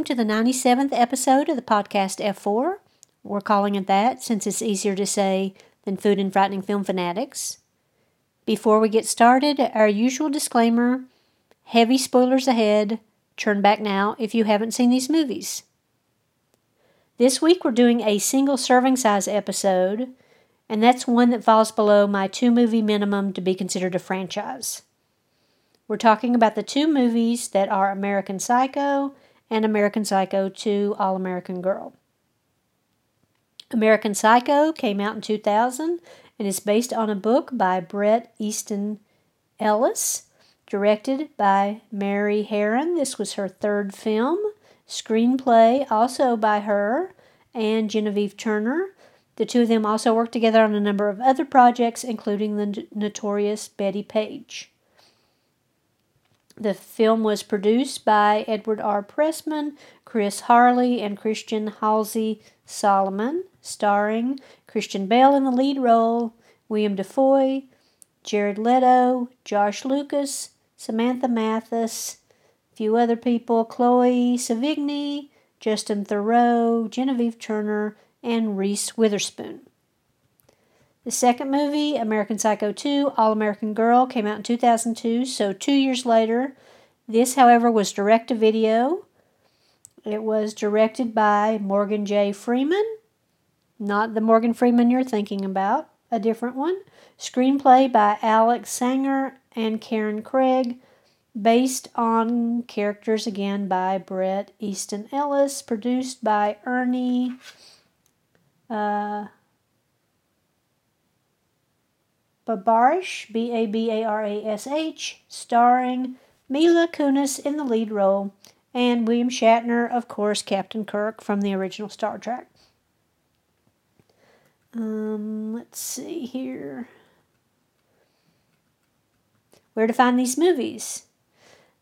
welcome to the 97th episode of the podcast F4. We're calling it that since it's easier to say than Food and Frightening Film Fanatics. Before we get started, our usual disclaimer heavy spoilers ahead. Turn back now if you haven't seen these movies. This week we're doing a single serving size episode, and that's one that falls below my two movie minimum to be considered a franchise. We're talking about the two movies that are American Psycho and American Psycho 2 All American Girl. American Psycho came out in 2000 and is based on a book by Bret Easton Ellis, directed by Mary Harron. This was her third film. Screenplay also by her and Genevieve Turner. The two of them also worked together on a number of other projects, including the notorious Bettie Page. The film was produced by Edward R. Pressman, Chris Hanley, and Christian Halsey Solomon, starring Christian Bale in the lead role, William Dafoe, Jared Leto, Josh Lucas, Samantha Mathis, a few other people, Chloe Sevigny, Justin Theroux, Genevieve Turner, and Reese Witherspoon. The second movie, American Psycho 2 All American Girl, came out in 2002, so two years later. This, however, was direct to video. It was directed by Morgan J. Freeman, not the Morgan Freeman you're thinking about, a different one. Screenplay by Alex Sanger and Karen Craig, based on characters again by Bret Easton Ellis, produced by Ernie. Uh, Babarash, B A B A R A S H, starring Mila Kunis in the lead role, and William Shatner, of course, Captain Kirk from the original Star Trek. Um, let's see here. Where to find these movies?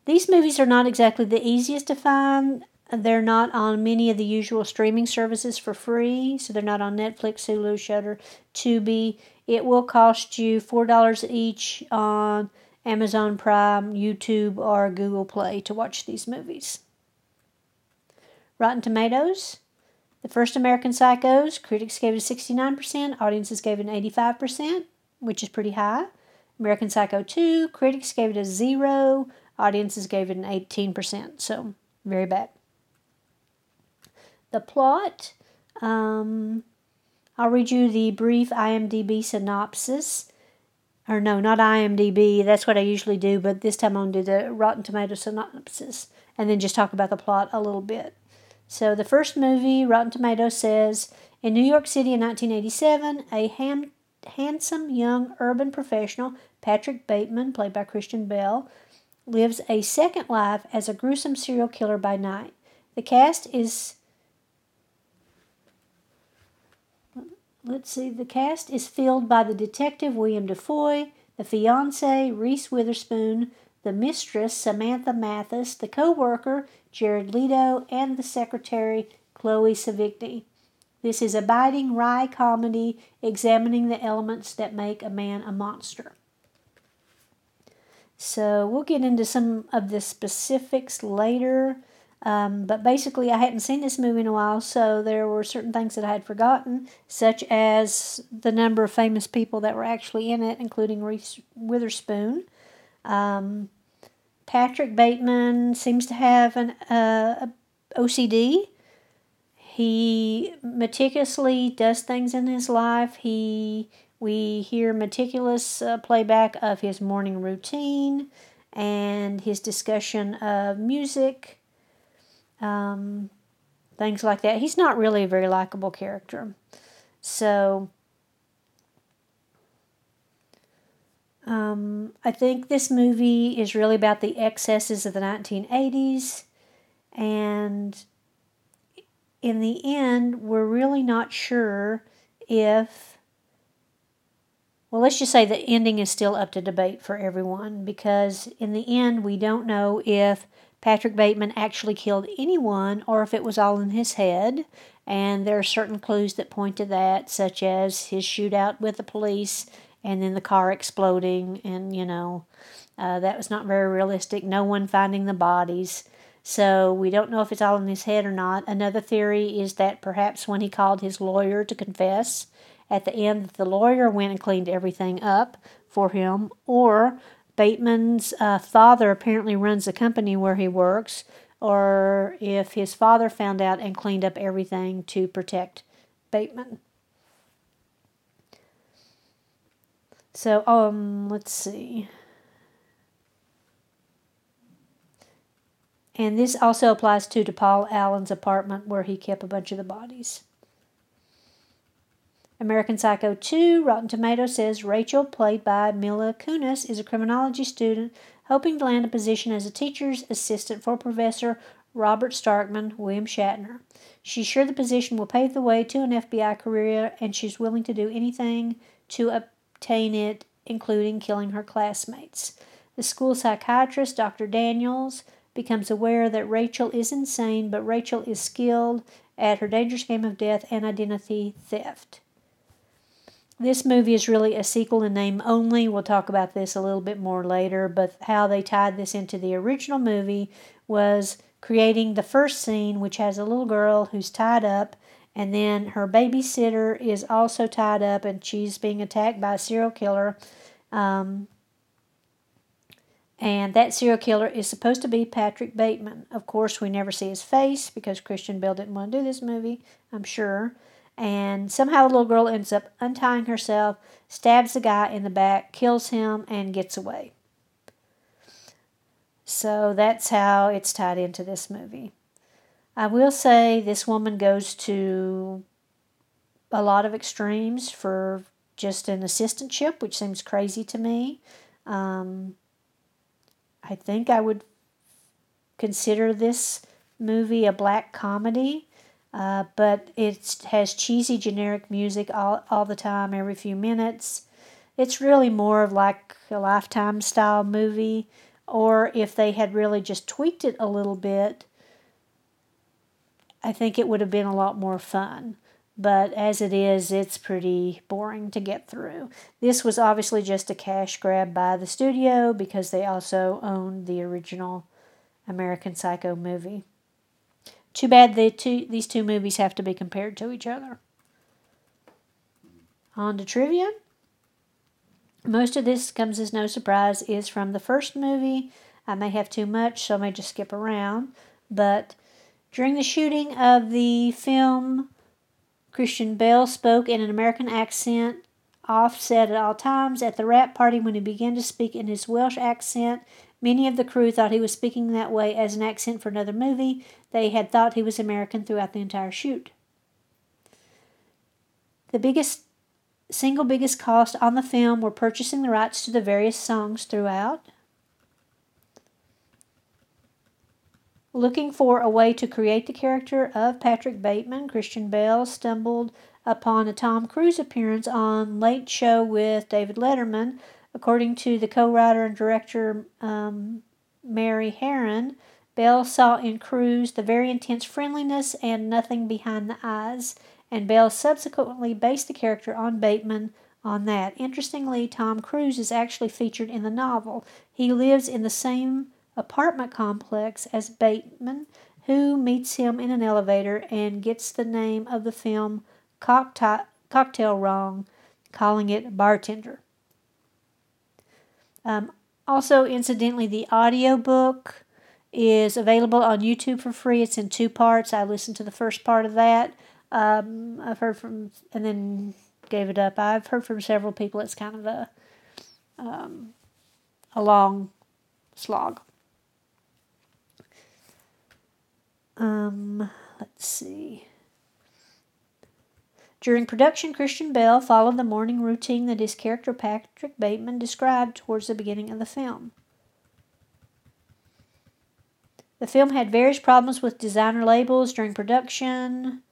These movies are not exactly the easiest to find. They're not on many of the usual streaming services for free, so they're not on Netflix, Hulu, Shudder, Tubi. It will cost you four dollars each on Amazon Prime, YouTube, or Google Play to watch these movies. Rotten Tomatoes. The first American Psychos, critics gave it a 69%, audiences gave it an 85%, which is pretty high. American Psycho 2, critics gave it a 0, audiences gave it an 18%, so very bad. The plot, um, I'll read you the brief IMDb synopsis. Or no, not IMDb. That's what I usually do, but this time I'm going to do the Rotten Tomato synopsis and then just talk about the plot a little bit. So the first movie, Rotten Tomatoes says, in New York City in 1987, a ham- handsome young urban professional, Patrick Bateman, played by Christian Bale, lives a second life as a gruesome serial killer by night. The cast is let's see, the cast is filled by the detective William Dafoe, the fiance Reese Witherspoon, the mistress Samantha Mathis, the co-worker Jared Leto, and the secretary Chloe Sevigny. This is a biting wry comedy examining the elements that make a man a monster. So we'll get into some of the specifics later. Um, but basically, I hadn't seen this movie in a while, so there were certain things that I had forgotten, such as the number of famous people that were actually in it, including Reese Witherspoon. Um, Patrick Bateman seems to have an uh, OCD. He meticulously does things in his life. He we hear meticulous uh, playback of his morning routine and his discussion of music um, things like that. He's not really a very likable character. So um, I think this movie is really about the excesses of the 1980s. And in the end, we're really not sure if. Well, let's just say the ending is still up to debate for everyone because in the end, we don't know if Patrick Bateman actually killed anyone or if it was all in his head. And there are certain clues that point to that, such as his shootout with the police and then the car exploding. And, you know, uh, that was not very realistic. No one finding the bodies. So we don't know if it's all in his head or not. Another theory is that perhaps when he called his lawyer to confess, at the end the lawyer went and cleaned everything up for him, or Bateman's uh, father apparently runs the company where he works, or if his father found out and cleaned up everything to protect Bateman. So, um, let's see. And this also applies to, to Paul Allen's apartment where he kept a bunch of the bodies. American Psycho 2, Rotten Tomatoes says Rachel, played by Mila Kunis, is a criminology student hoping to land a position as a teacher's assistant for Professor Robert Starkman, William Shatner. She's sure the position will pave the way to an FBI career, and she's willing to do anything to obtain it, including killing her classmates. The school psychiatrist, Dr. Daniels, becomes aware that Rachel is insane, but Rachel is skilled at her dangerous game of death and identity theft. This movie is really a sequel in name only. We'll talk about this a little bit more later, but how they tied this into the original movie was creating the first scene, which has a little girl who's tied up, and then her babysitter is also tied up and she's being attacked by a serial killer. Um, and that serial killer is supposed to be Patrick Bateman. Of course, we never see his face because Christian Bale didn't want to do this movie, I'm sure. And somehow the little girl ends up untying herself, stabs the guy in the back, kills him, and gets away. So that's how it's tied into this movie. I will say this woman goes to a lot of extremes for just an assistantship, which seems crazy to me. Um, I think I would consider this movie a black comedy, uh, but it has cheesy generic music all, all the time, every few minutes. It's really more of like a lifetime style movie, or if they had really just tweaked it a little bit, I think it would have been a lot more fun but as it is, it's pretty boring to get through. This was obviously just a cash grab by the studio because they also owned the original American Psycho movie. Too bad the two, these two movies have to be compared to each other. On to trivia. Most of this comes as no surprise, is from the first movie. I may have too much, so I may just skip around. But during the shooting of the film Christian Bale spoke in an American accent, offset at all times. At the wrap party, when he began to speak in his Welsh accent, many of the crew thought he was speaking that way as an accent for another movie. They had thought he was American throughout the entire shoot. The biggest single biggest cost on the film were purchasing the rights to the various songs throughout. Looking for a way to create the character of Patrick Bateman, Christian Bale stumbled upon a Tom Cruise appearance on Late Show with David Letterman. According to the co writer and director um, Mary Harron, Bale saw in Cruise the very intense friendliness and nothing behind the eyes, and Bale subsequently based the character on Bateman on that. Interestingly, Tom Cruise is actually featured in the novel. He lives in the same apartment complex as Bateman, who meets him in an elevator and gets the name of the film cocktail, cocktail wrong, calling it Bartender. Um, also, incidentally, the audiobook is available on YouTube for free. It's in two parts. I listened to the first part of that. Um, I've heard from, and then gave it up. I've heard from several people. It's kind of a um, a long slog. Um, let's see. During production, Christian Bale followed the morning routine that his character Patrick Bateman described towards the beginning of the film. The film had various problems with designer labels during production.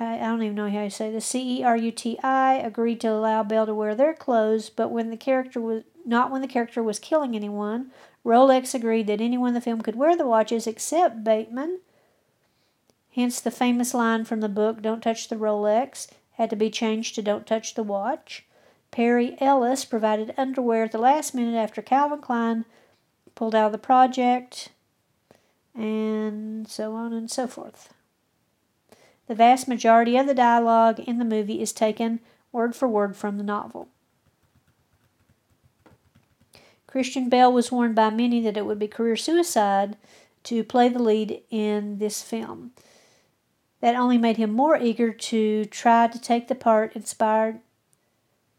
I don't even know how you say this. C E R U T I agreed to allow Bale to wear their clothes, but when the character was not when the character was killing anyone, Rolex agreed that anyone in the film could wear the watches except Bateman. Hence the famous line from the book, Don't Touch the Rolex, had to be changed to Don't Touch the Watch. Perry Ellis provided underwear at the last minute after Calvin Klein pulled out of the project. and so on and so forth. The vast majority of the dialogue in the movie is taken word for word from the novel. Christian Bale was warned by many that it would be career suicide to play the lead in this film. That only made him more eager to try to take the part inspired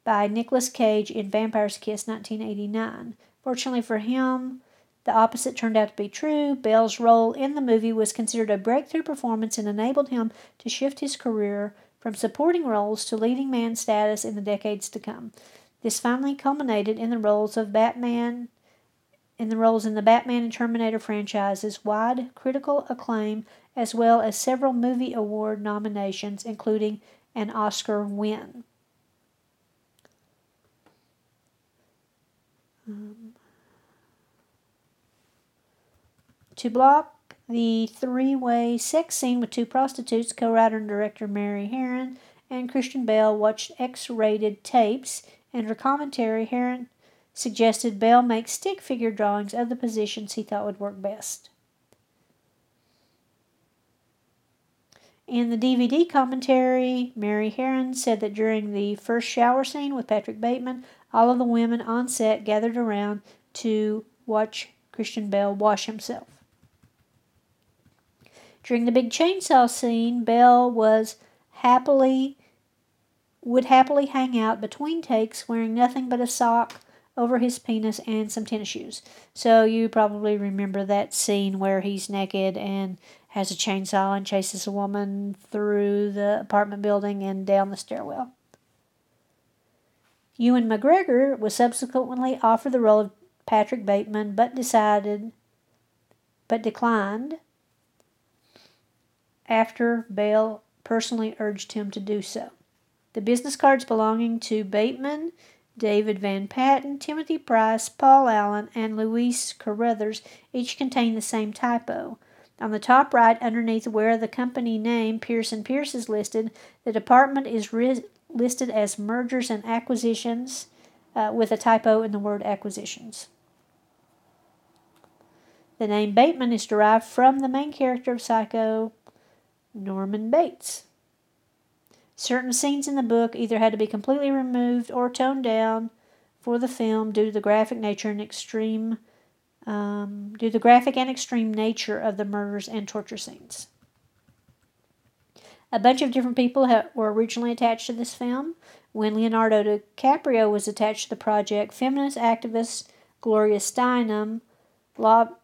by Nicolas Cage in Vampire's Kiss 1989. Fortunately for him, the opposite turned out to be true. Bale's role in the movie was considered a breakthrough performance and enabled him to shift his career from supporting roles to leading man status in the decades to come. This finally culminated in the roles of Batman in the roles in the Batman and Terminator franchises, wide critical acclaim, as well as several movie award nominations, including an Oscar win. Um, To block the three way sex scene with two prostitutes, co writer and director Mary Harron and Christian Bale watched X rated tapes. In her commentary, Harron suggested Bale make stick figure drawings of the positions he thought would work best. In the DVD commentary, Mary Harron said that during the first shower scene with Patrick Bateman, all of the women on set gathered around to watch Christian Bale wash himself. During the big chainsaw scene, Bale was happily would happily hang out between takes wearing nothing but a sock over his penis and some tennis shoes. So you probably remember that scene where he's naked and has a chainsaw and chases a woman through the apartment building and down the stairwell. Ewan McGregor was subsequently offered the role of Patrick Bateman but decided but declined after Bale personally urged him to do so. The business cards belonging to Bateman, David Van Patten, Timothy Price, Paul Allen, and Louise Carruthers each contain the same typo. On the top right, underneath where the company name Pierce & Pierce is listed, the department is ri- listed as mergers and acquisitions uh, with a typo in the word acquisitions. The name Bateman is derived from the main character of Psycho, Norman Bates. Certain scenes in the book either had to be completely removed or toned down for the film due to the graphic nature and extreme um, due to the graphic and extreme nature of the murders and torture scenes. A bunch of different people ha- were originally attached to this film. When Leonardo DiCaprio was attached to the project, feminist activist Gloria Steinem lob-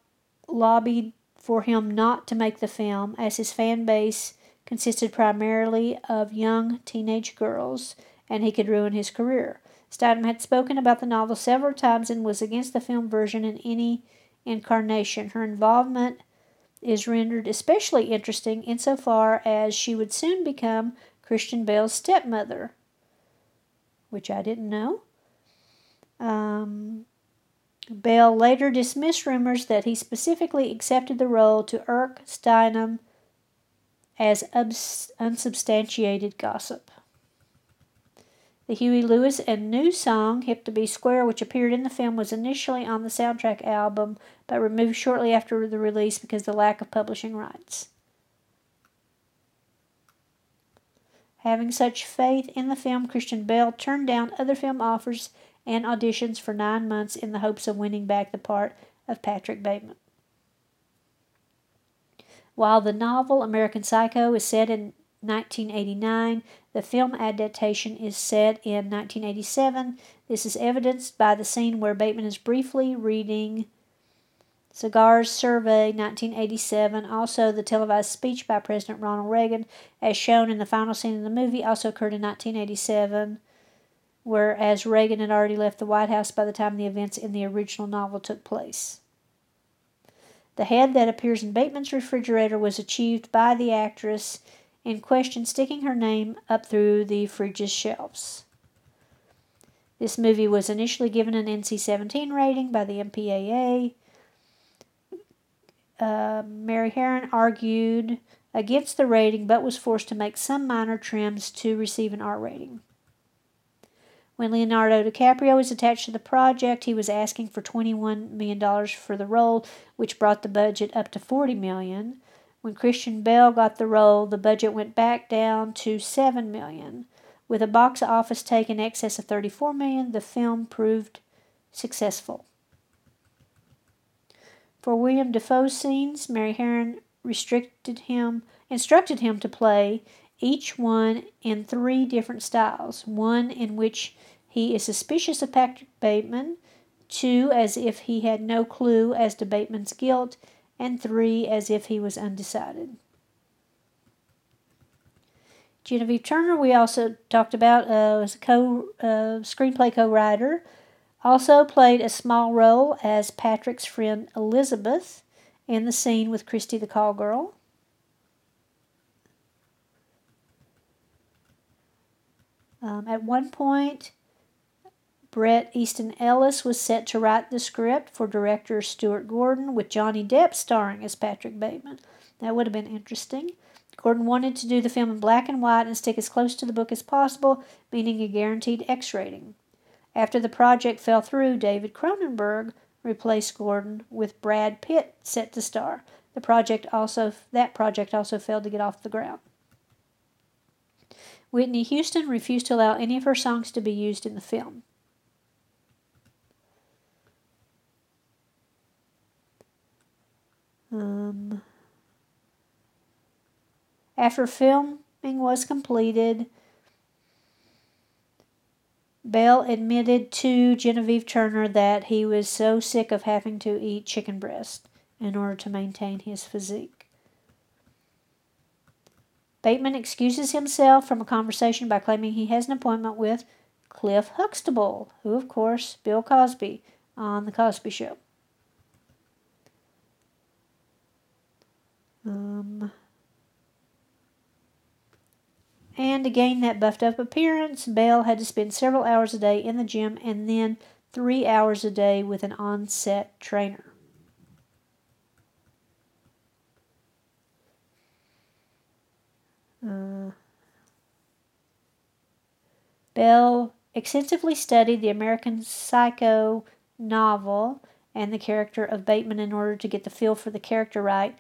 lobbied for him not to make the film, as his fan base consisted primarily of young teenage girls, and he could ruin his career. Steinem had spoken about the novel several times and was against the film version in any incarnation. Her involvement is rendered especially interesting insofar as she would soon become Christian Bale's stepmother, which I didn't know. Um, Bale later dismissed rumors that he specifically accepted the role to irk Steinem as unsubstantiated gossip. The Huey Lewis and new song, Hip to Be Square, which appeared in the film, was initially on the soundtrack album but removed shortly after the release because of the lack of publishing rights. Having such faith in the film, Christian Bale turned down other film offers and auditions for nine months in the hopes of winning back the part of Patrick Bateman. While the novel American Psycho is set in 1989, the film adaptation is set in 1987. This is evidenced by the scene where Bateman is briefly reading Zagat's Survey 1987. Also, the televised speech by President Ronald Reagan, as shown in the final scene of the movie, also occurred in 1987 whereas Reagan had already left the White House by the time the events in the original novel took place. The head that appears in Bateman's refrigerator was achieved by the actress in question sticking her name up through the fridge's shelves. This movie was initially given an NC 17 rating by the MPAA. Uh, Mary Harron argued against the rating but was forced to make some minor trims to receive an R rating. When Leonardo DiCaprio was attached to the project, he was asking for $21 million for the role, which brought the budget up to 40 million. When Christian Bale got the role, the budget went back down to 7 million. With a box office take in excess of 34 million, the film proved successful. For William Dafoe's scenes, Mary Harron restricted him, instructed him to play each one in three different styles. One in which he is suspicious of Patrick Bateman, two as if he had no clue as to Bateman's guilt, and three as if he was undecided. Genevieve Turner, we also talked about, uh, was a co uh, screenplay co-writer. Also played a small role as Patrick's friend Elizabeth in the scene with Christy the call girl. Um, at one point, Bret Easton Ellis was set to write the script for director Stuart Gordon, with Johnny Depp starring as Patrick Bateman. That would have been interesting. Gordon wanted to do the film in black and white and stick as close to the book as possible, meaning a guaranteed X rating. After the project fell through, David Cronenberg replaced Gordon with Brad Pitt set to star. The project also that project also failed to get off the ground. Whitney Houston refused to allow any of her songs to be used in the film. Um, after filming was completed, Bale admitted to Genevieve Turner that he was so sick of having to eat chicken breast in order to maintain his physique. Bateman excuses himself from a conversation by claiming he has an appointment with Cliff Huxtable, who, of course, Bill Cosby on The Cosby Show. Um, and to gain that buffed up appearance, Bale had to spend several hours a day in the gym and then three hours a day with an on set trainer. Uh, Bale extensively studied the American Psycho novel and the character of Bateman in order to get the feel for the character right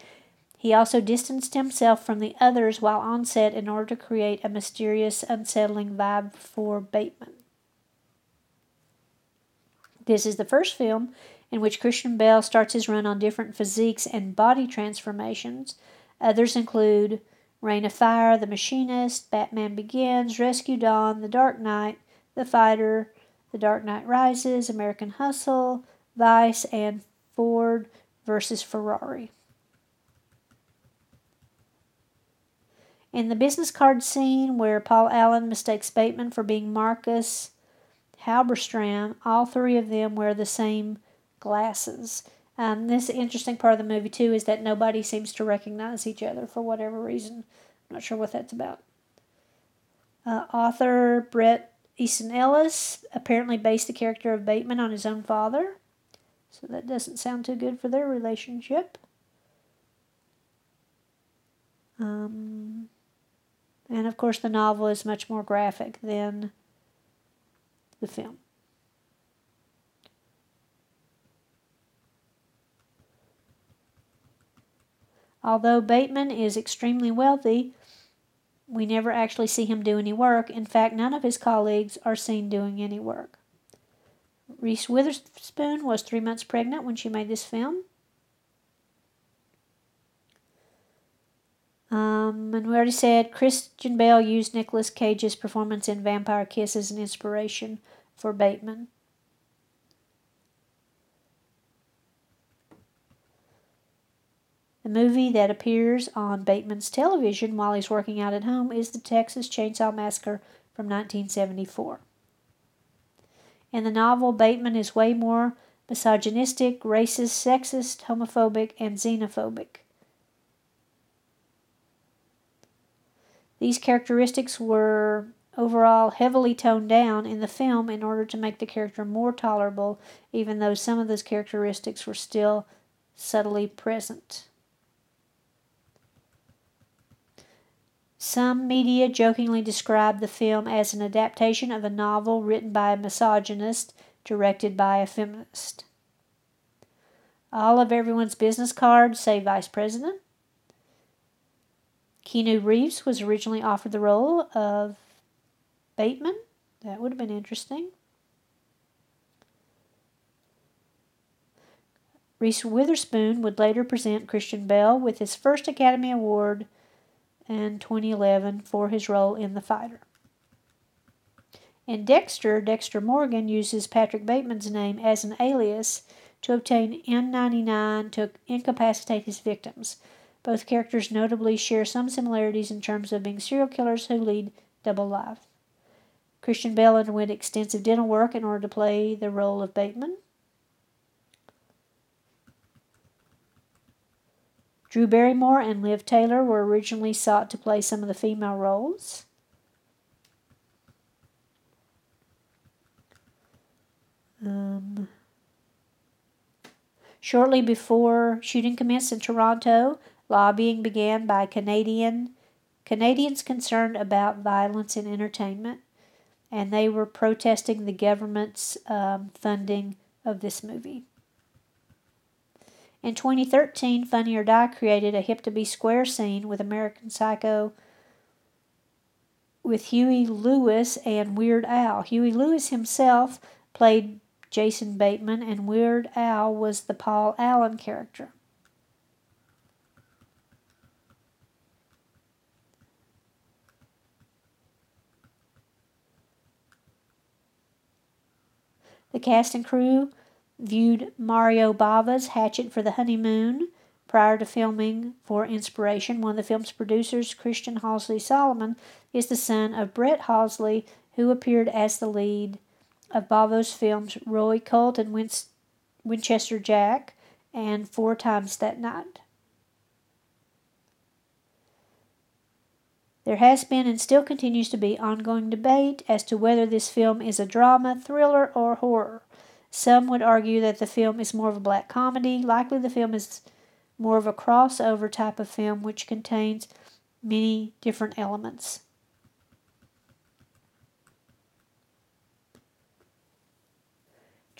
he also distanced himself from the others while on set in order to create a mysterious, unsettling vibe for Bateman. This is the first film in which Christian Bale starts his run on different physiques and body transformations. Others include Reign of Fire, The Machinist, Batman Begins, Rescue Dawn, The Dark Knight, The Fighter, The Dark Knight Rises, American Hustle, Vice, and Ford versus Ferrari. In the business card scene where Paul Allen mistakes Bateman for being Marcus Halberstram, all three of them wear the same glasses. Um, this interesting part of the movie too is that nobody seems to recognize each other for whatever reason. I'm not sure what that's about. Uh, author Bret Easton Ellis apparently based the character of Bateman on his own father, so that doesn't sound too good for their relationship. Um, and of course, the novel is much more graphic than the film. Although Bateman is extremely wealthy, we never actually see him do any work. In fact, none of his colleagues are seen doing any work. Reese Witherspoon was three months pregnant when she made this film. Um, and we already said Christian Bale used Nicolas Cage's performance in Vampire Kiss as an inspiration for Bateman. The movie that appears on Bateman's television while he's working out at home is the Texas Chainsaw Massacre from 1974. In the novel, Bateman is way more misogynistic, racist, sexist, homophobic, and xenophobic. These characteristics were overall heavily toned down in the film in order to make the character more tolerable, even though some of those characteristics were still subtly present. Some media jokingly described the film as an adaptation of a novel written by a misogynist, directed by a feminist. All of everyone's business cards say vice president. Keanu Reeves was originally offered the role of Bateman. That would have been interesting. Reese Witherspoon would later present Christian Bale with his first Academy Award in 2011 for his role in The Fighter. In Dexter, Dexter Morgan uses Patrick Bateman's name as an alias to obtain M99 to incapacitate his victims. Both characters notably share some similarities in terms of being serial killers who lead double lives. Christian Bale underwent extensive dental work in order to play the role of Bateman. Drew Barrymore and Liv Taylor were originally sought to play some of the female roles. Um, shortly before shooting commenced in Toronto, lobbying began by Canadian Canadians concerned about violence in entertainment, and they were protesting the government's um, funding of this movie. In 2013, Funny or Die created a hip to be square scene with American Psycho with Huey Lewis and Weird Al. Huey Lewis himself played Jason Bateman, and Weird Al was the Paul Allen character. The cast and crew viewed Mario Bava's Hatchet for the Honeymoon prior to filming for inspiration. One of the film's producers, Christian Halsey Solomon, is the son of Brett Halsey, who appeared as the lead of Bava's films Roy Colt and Win- Winchester Jack and Four Times That Night. There has been and still continues to be ongoing debate as to whether this film is a drama, thriller, or horror. Some would argue that the film is more of a black comedy. Likely the film is more of a crossover type of film which contains many different elements.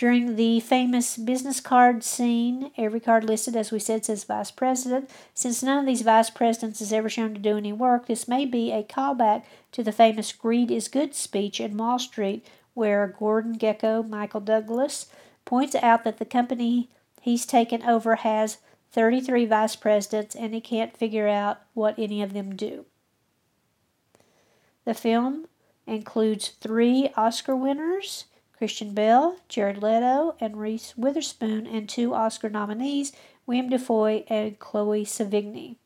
During the famous business card scene, every card listed, as we said, says Vice President. Since none of these Vice Presidents is ever shown to do any work, this may be a callback to the famous Greed is Good speech in Wall Street, where Gordon Gekko Michael Douglas, points out that the company he's taken over has 33 vice presidents and he can't figure out what any of them do. The film includes three Oscar winners Christian Bale, Jared Leto, and Reese Witherspoon, and two Oscar nominees, William Dafoe and Chloe Sevigny.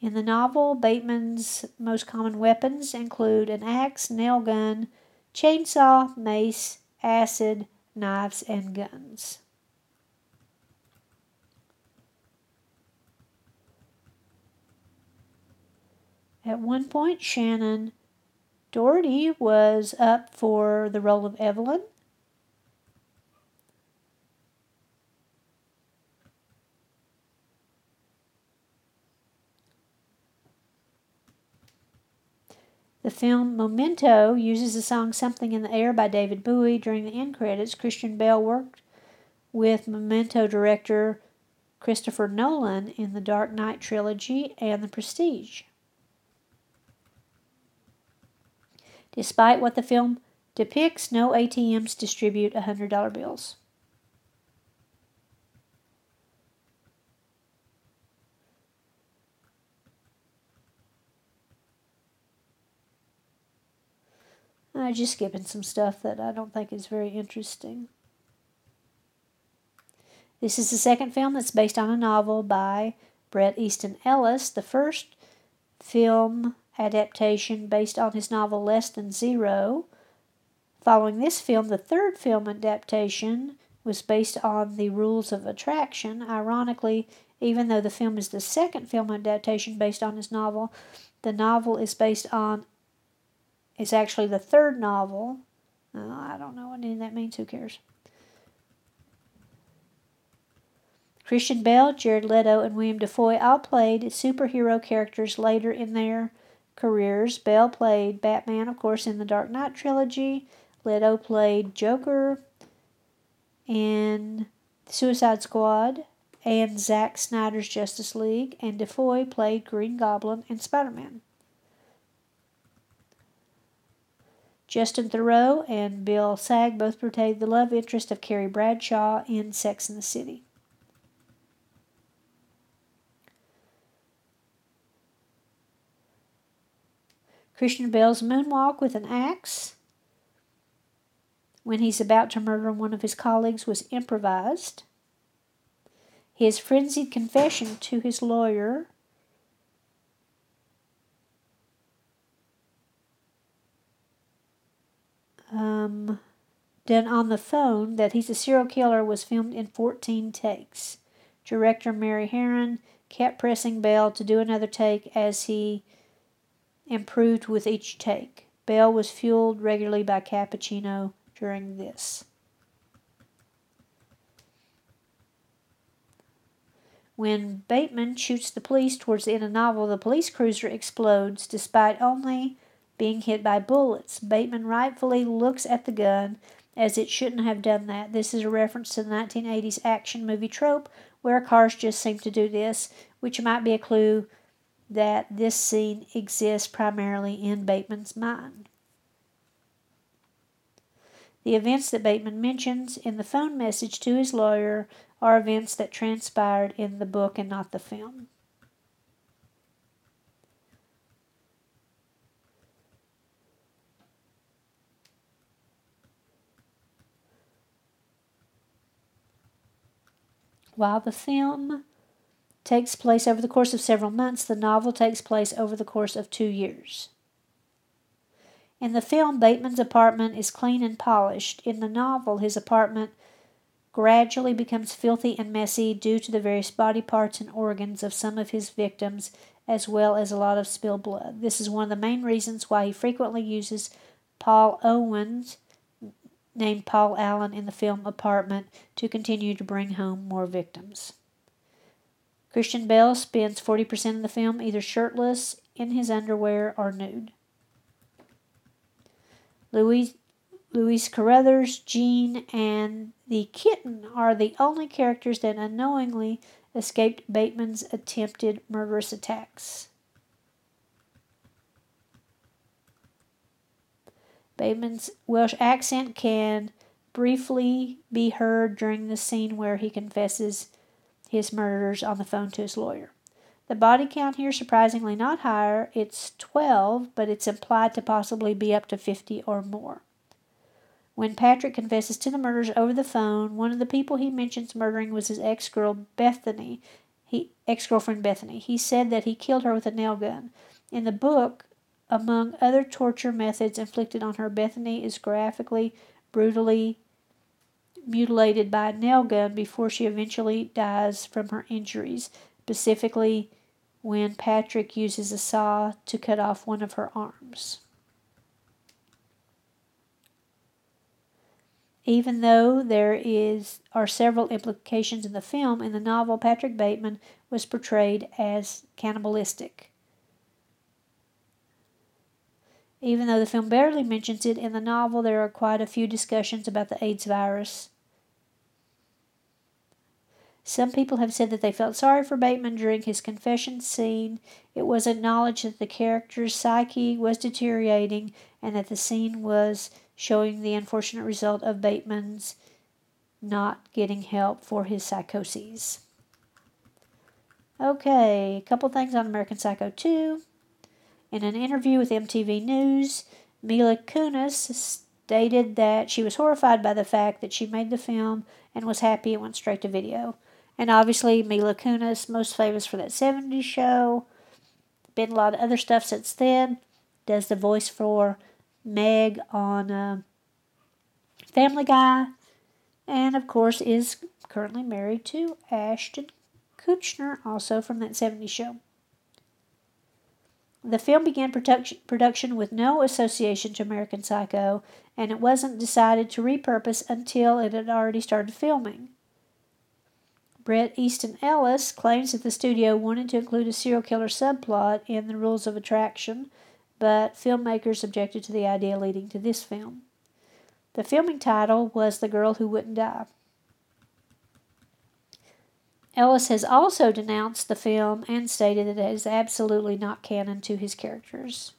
In the novel, Bateman's most common weapons include an axe, nail gun, chainsaw, mace, acid, knives, and guns. At one point, Shannen Doherty was up for the role of Evelyn. The film Memento uses the song Something in the Air by David Bowie during the end credits. Christian Bale worked with Memento director Christopher Nolan in the Dark Knight trilogy and The Prestige. Despite what the film depicts, no ATMs distribute $100 bills. I'm just skipping some stuff that I don't think is very interesting. This is the second film that's based on a novel by Bret Easton Ellis. The first film adaptation based on his novel Less Than Zero. Following this film, the third film adaptation was based on The Rules of Attraction. Ironically, even though the film is the second film adaptation based on his novel, the novel is based on it's actually the third novel. Uh, I don't know what any of that means. Who cares? Christian Bale, Jared Leto, and William Dafoe all played superhero characters later in their careers. Bale played Batman, of course, in the Dark Knight trilogy. Leto played Joker in Suicide Squad and Zack Snyder's Justice League, and Dafoe played Green Goblin in Spider Man. Justin Theroux and Bill Sage both portrayed the love interest of Carrie Bradshaw in Sex and the City. Christian Bale's moonwalk with an axe when he's about to murder one of his colleagues was improvised. His frenzied confession to his lawyer um, done on the phone that he's a serial killer was filmed in 14 takes. Director Mary Harron kept pressing Bale to do another take as he improved with each take. Bale was fueled regularly by cappuccino during this. When Bateman shoots the police towards the end of the novel, the police cruiser explodes despite only being hit by bullets. Bateman rightfully looks at the gun as it shouldn't have done that. This is a reference to the 1980s action movie trope where cars just seem to do this, which might be a clue that this scene exists primarily in Bateman's mind. The events that Bateman mentions in the phone message to his lawyer are events that transpired in the book and not the film. While the film takes place over the course of several months, the novel takes place over the course of two years. In the film, Bateman's apartment is clean and polished. In the novel, his apartment gradually becomes filthy and messy due to the various body parts and organs of some of his victims, as well as a lot of spilled blood. This is one of the main reasons why he frequently uses Paul Owens, named Paul Allen in the film Apartment, to continue to bring home more victims. Christian Bale spends 40% of the film either shirtless, in his underwear, or nude. Louise Louise Carruthers, Jean, and the kitten are the only characters that unknowingly escaped Bateman's attempted murderous attacks. Bateman's Welsh accent can briefly be heard during the scene where he confesses his murders on the phone to his lawyer. The body count here surprisingly not higher. It's 12, but it's implied to possibly be up to 50 or more. When Patrick confesses to the murders over the phone, one of the people he mentions murdering was his ex girl Bethany, he ex girlfriend Bethany. He said that he killed her with a nail gun. In the book, among other torture methods inflicted on her, Bethany is graphically, brutally mutilated by a nail gun before she eventually dies from her injuries, specifically when Patrick uses a saw to cut off one of her arms. Even though there is are several implications in the film, in the novel Patrick Bateman was portrayed as cannibalistic. Even though the film barely mentions it, in the novel there are quite a few discussions about the AIDS virus. Some people have said that they felt sorry for Bateman during his confession scene. It was acknowledged that the character's psyche was deteriorating and that the scene was showing the unfortunate result of Bateman's not getting help for his psychoses. Okay, a couple things on American Psycho 2. In an interview with MTV News, Mila Kunis stated that she was horrified by the fact that she made the film and was happy it went straight to video. And obviously, Mila Kunis, most famous for that 70s show, been a lot of other stuff since then, does the voice for Meg on uh, Family Guy, and of course is currently married to Ashton Kutcher, also from that 70s show. The film began production, production with no association to American Psycho, and it wasn't decided to repurpose until it had already started filming. Bret Easton Ellis claims that the studio wanted to include a serial killer subplot in the rules of attraction, but filmmakers objected to the idea leading to this film. The filming title was The Girl Who Wouldn't Die. Ellis has also denounced the film and stated that it is absolutely not canon to his characters.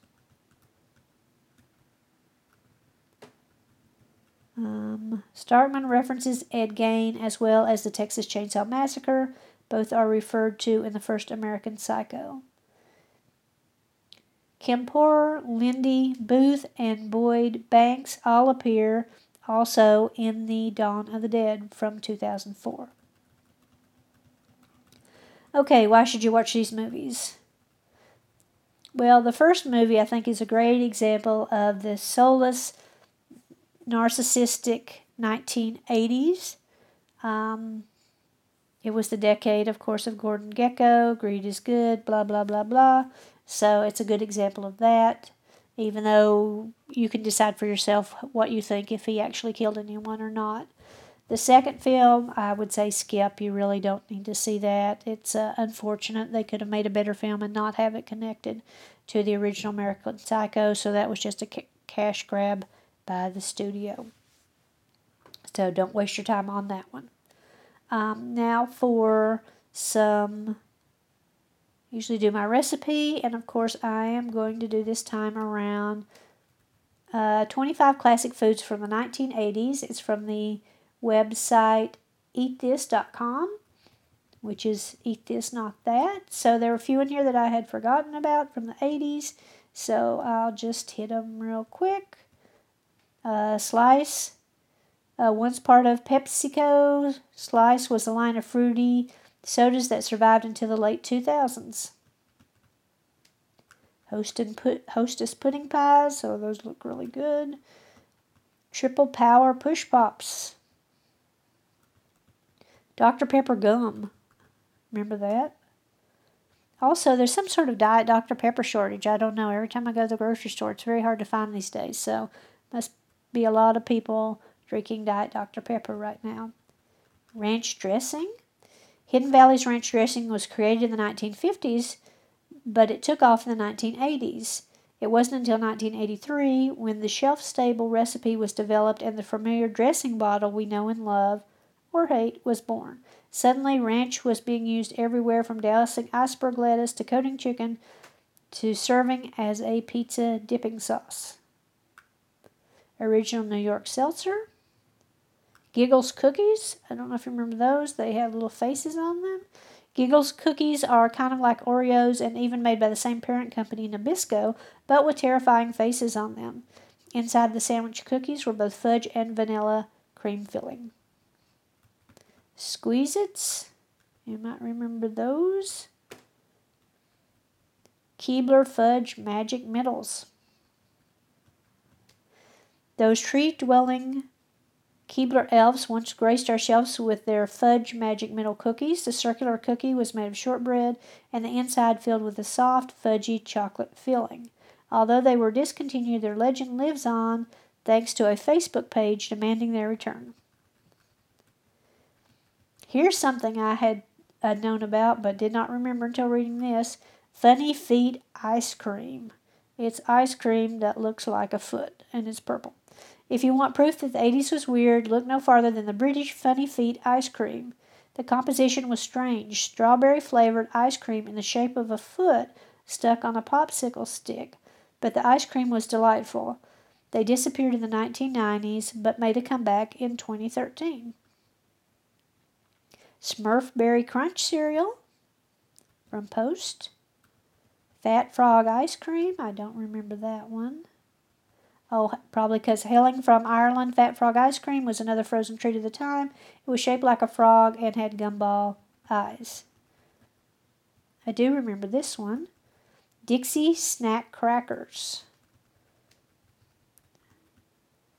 Um, Starkman references Ed Gein as well as the Texas Chainsaw Massacre. Both are referred to in the first American Psycho. Kim Poirier, Lindy, Booth, and Boyd Banks all appear also in the Dawn of the Dead from 2004. Okay, why should you watch these movies? Well, the first movie I think is a great example of the soulless narcissistic 1980s. Um, it was the decade, of course, of Gordon Gekko, Greed is good, blah, blah, blah, blah. So it's a good example of that, even though you can decide for yourself what you think if he actually killed anyone or not. The second film, I would say skip. You really don't need to see that. It's uh, unfortunate. They could have made a better film and not have it connected to the original American Psycho, so that was just a ca- cash grab by the studio. So don't waste your time on that one. Um, now for some, usually do my recipe, and of course I am going to do this time around uh, 25 classic foods from the 1980s. It's from the website eatthis.com, which is eat this, not that. So there are a few in here that I had forgotten about from the 80s. So I'll just hit them real quick uh, Slice. Uh, once part of PepsiCo, Slice was a line of fruity sodas that survived until the late 2000s. Host put, Hostess pudding pies, so those look really good. Triple Power Push Pops. Dr. Pepper gum. Remember that? Also, there's some sort of Diet Dr. Pepper shortage. I don't know. Every time I go to the grocery store, it's very hard to find these days. So, must be a lot of people drinking Diet Dr. Pepper right now. Ranch dressing. Hidden Valley's ranch dressing was created in the 1950s, but it took off in the 1980s. It wasn't until 1983 when the shelf stable recipe was developed and the familiar dressing bottle we know and love or hate was born. Suddenly, ranch was being used everywhere from dousing iceberg lettuce to coating chicken to serving as a pizza dipping sauce original New York seltzer. Giggles cookies. I don't know if you remember those. They had little faces on them. Giggles cookies are kind of like Oreos and even made by the same parent company, Nabisco, but with terrifying faces on them. Inside the sandwich cookies were both fudge and vanilla cream filling. Squeeze Its. You might remember those. Keebler Fudge Magic Middles. Those tree dwelling Keebler elves once graced our shelves with their fudge magic middle cookies. The circular cookie was made of shortbread and the inside filled with a soft, fudgy chocolate filling. Although they were discontinued, their legend lives on thanks to a Facebook page demanding their return. Here's something I had uh, known about but did not remember until reading this Funny Feet ice cream. It's ice cream that looks like a foot and it's purple. If you want proof that the 80s was weird, look no farther than the British Funny Feet ice cream. The composition was strange strawberry flavored ice cream in the shape of a foot stuck on a popsicle stick, but the ice cream was delightful. They disappeared in the 1990s but made a comeback in 2013. Smurf Berry Crunch cereal from Post. Fat Frog ice cream. I don't remember that one. Oh, probably because hailing from Ireland, Fat Frog ice cream was another frozen treat of the time. It was shaped like a frog and had gumball eyes. I do remember this one. Dixie Snack Crackers.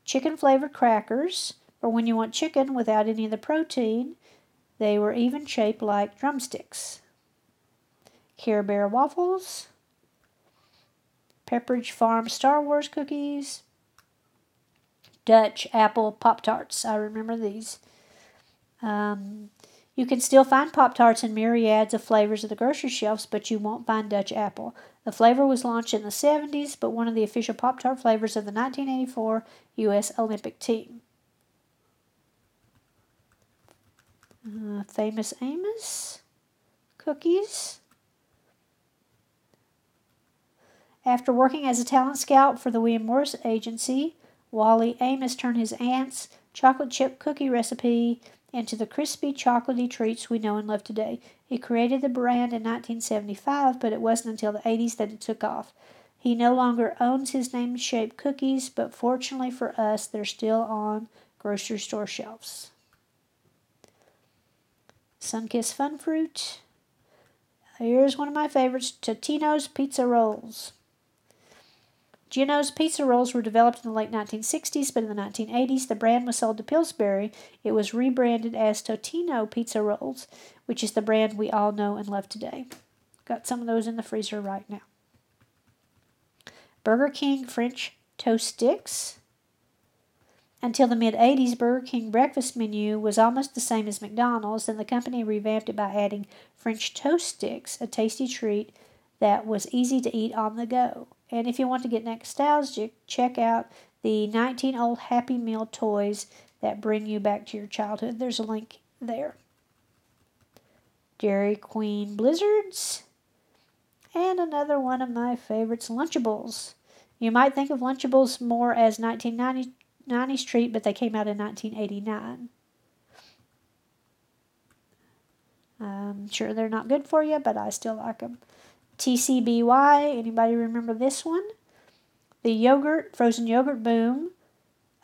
Chicken flavored crackers for when you want chicken without any of the protein. They were even shaped like drumsticks. Care Bear waffles. Pepperidge Farm Star Wars cookies, Dutch apple Pop Tarts. I remember these. Um, You can still find Pop Tarts in myriads of flavors at the grocery shelves, but you won't find Dutch Apple. The flavor was launched in the 70s, but one of the official Pop Tart flavors of the 1984 U.S. Olympic team. Uh, famous Amos cookies. After working as a talent scout for the William Morris Agency, Wally Amos turned his aunt's chocolate chip cookie recipe into the crispy, chocolatey treats we know and love today. He created the brand in 1975, but it wasn't until the 80s that it took off. He no longer owns his name shaped cookies, but fortunately for us, they're still on grocery store shelves. Sunkist Fun Fruit. Here's one of my favorites Totino's Pizza Rolls. Jeno's pizza rolls were developed in the late 1960s, but in the 1980s, the brand was sold to Pillsbury. It was rebranded as Totino Pizza Rolls, which is the brand we all know and love today. Got some of those in the freezer right now. Burger King French Toast Sticks. Until the mid 80s, Burger King breakfast menu was almost the same as McDonald's, and the company revamped it by adding French toast sticks, a tasty treat that was easy to eat on the go. And if you want to get nostalgic, check out the 19 old Happy Meal toys that bring you back to your childhood. There's a link there. Dairy Queen Blizzards. And another one of my favorites, Lunchables. You might think of Lunchables more as 1990s treat, but they came out in 1989. I'm um, sure they're not good for you, but I still like them. TCBY, anybody remember this one? The yogurt, frozen yogurt boom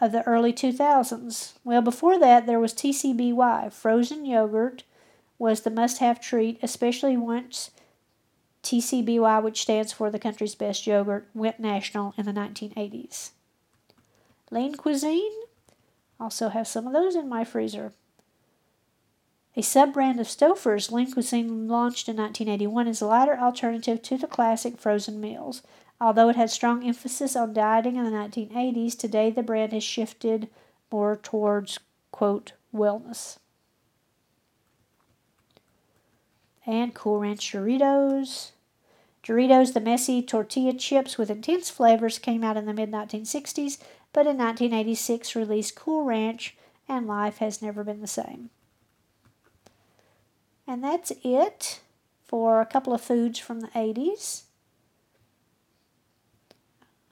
of the early 2000s. Well, before that, there was TCBY. Frozen yogurt was the must have treat, especially once TCBY, which stands for the country's best yogurt, went national in the 1980s. Lean Cuisine, also have some of those in my freezer. A sub-brand of Stouffer's, Lean Cuisine launched in 1981 is a lighter alternative to the classic frozen meals. Although it had strong emphasis on dieting in the 1980s, today the brand has shifted more towards, quote, wellness. And Cool Ranch Doritos. Doritos, the messy tortilla chips with intense flavors, came out in the mid 1960s, but in 1986 released Cool Ranch, and life has never been the same. And that's it for a couple of foods from the 80s.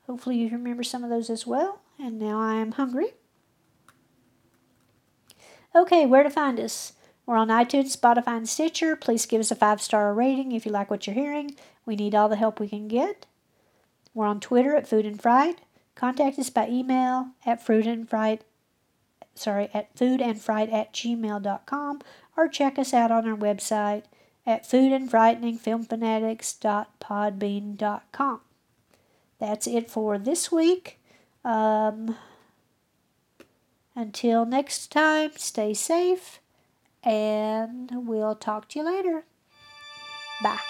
Hopefully, you remember some of those as well. And now I am hungry. Okay, where to find us? We're on iTunes, Spotify, and Stitcher. Please give us a five star rating if you like what you're hearing. We need all the help we can get. We're on Twitter at Food and Fright. Contact us by email at fruit and fright, sorry, at foodandfright at gmail.com or check us out on our website at foodandfrighteningfilmfanatics.podbean.com. That's it for this week. Um, until next time, stay safe and we'll talk to you later. Bye.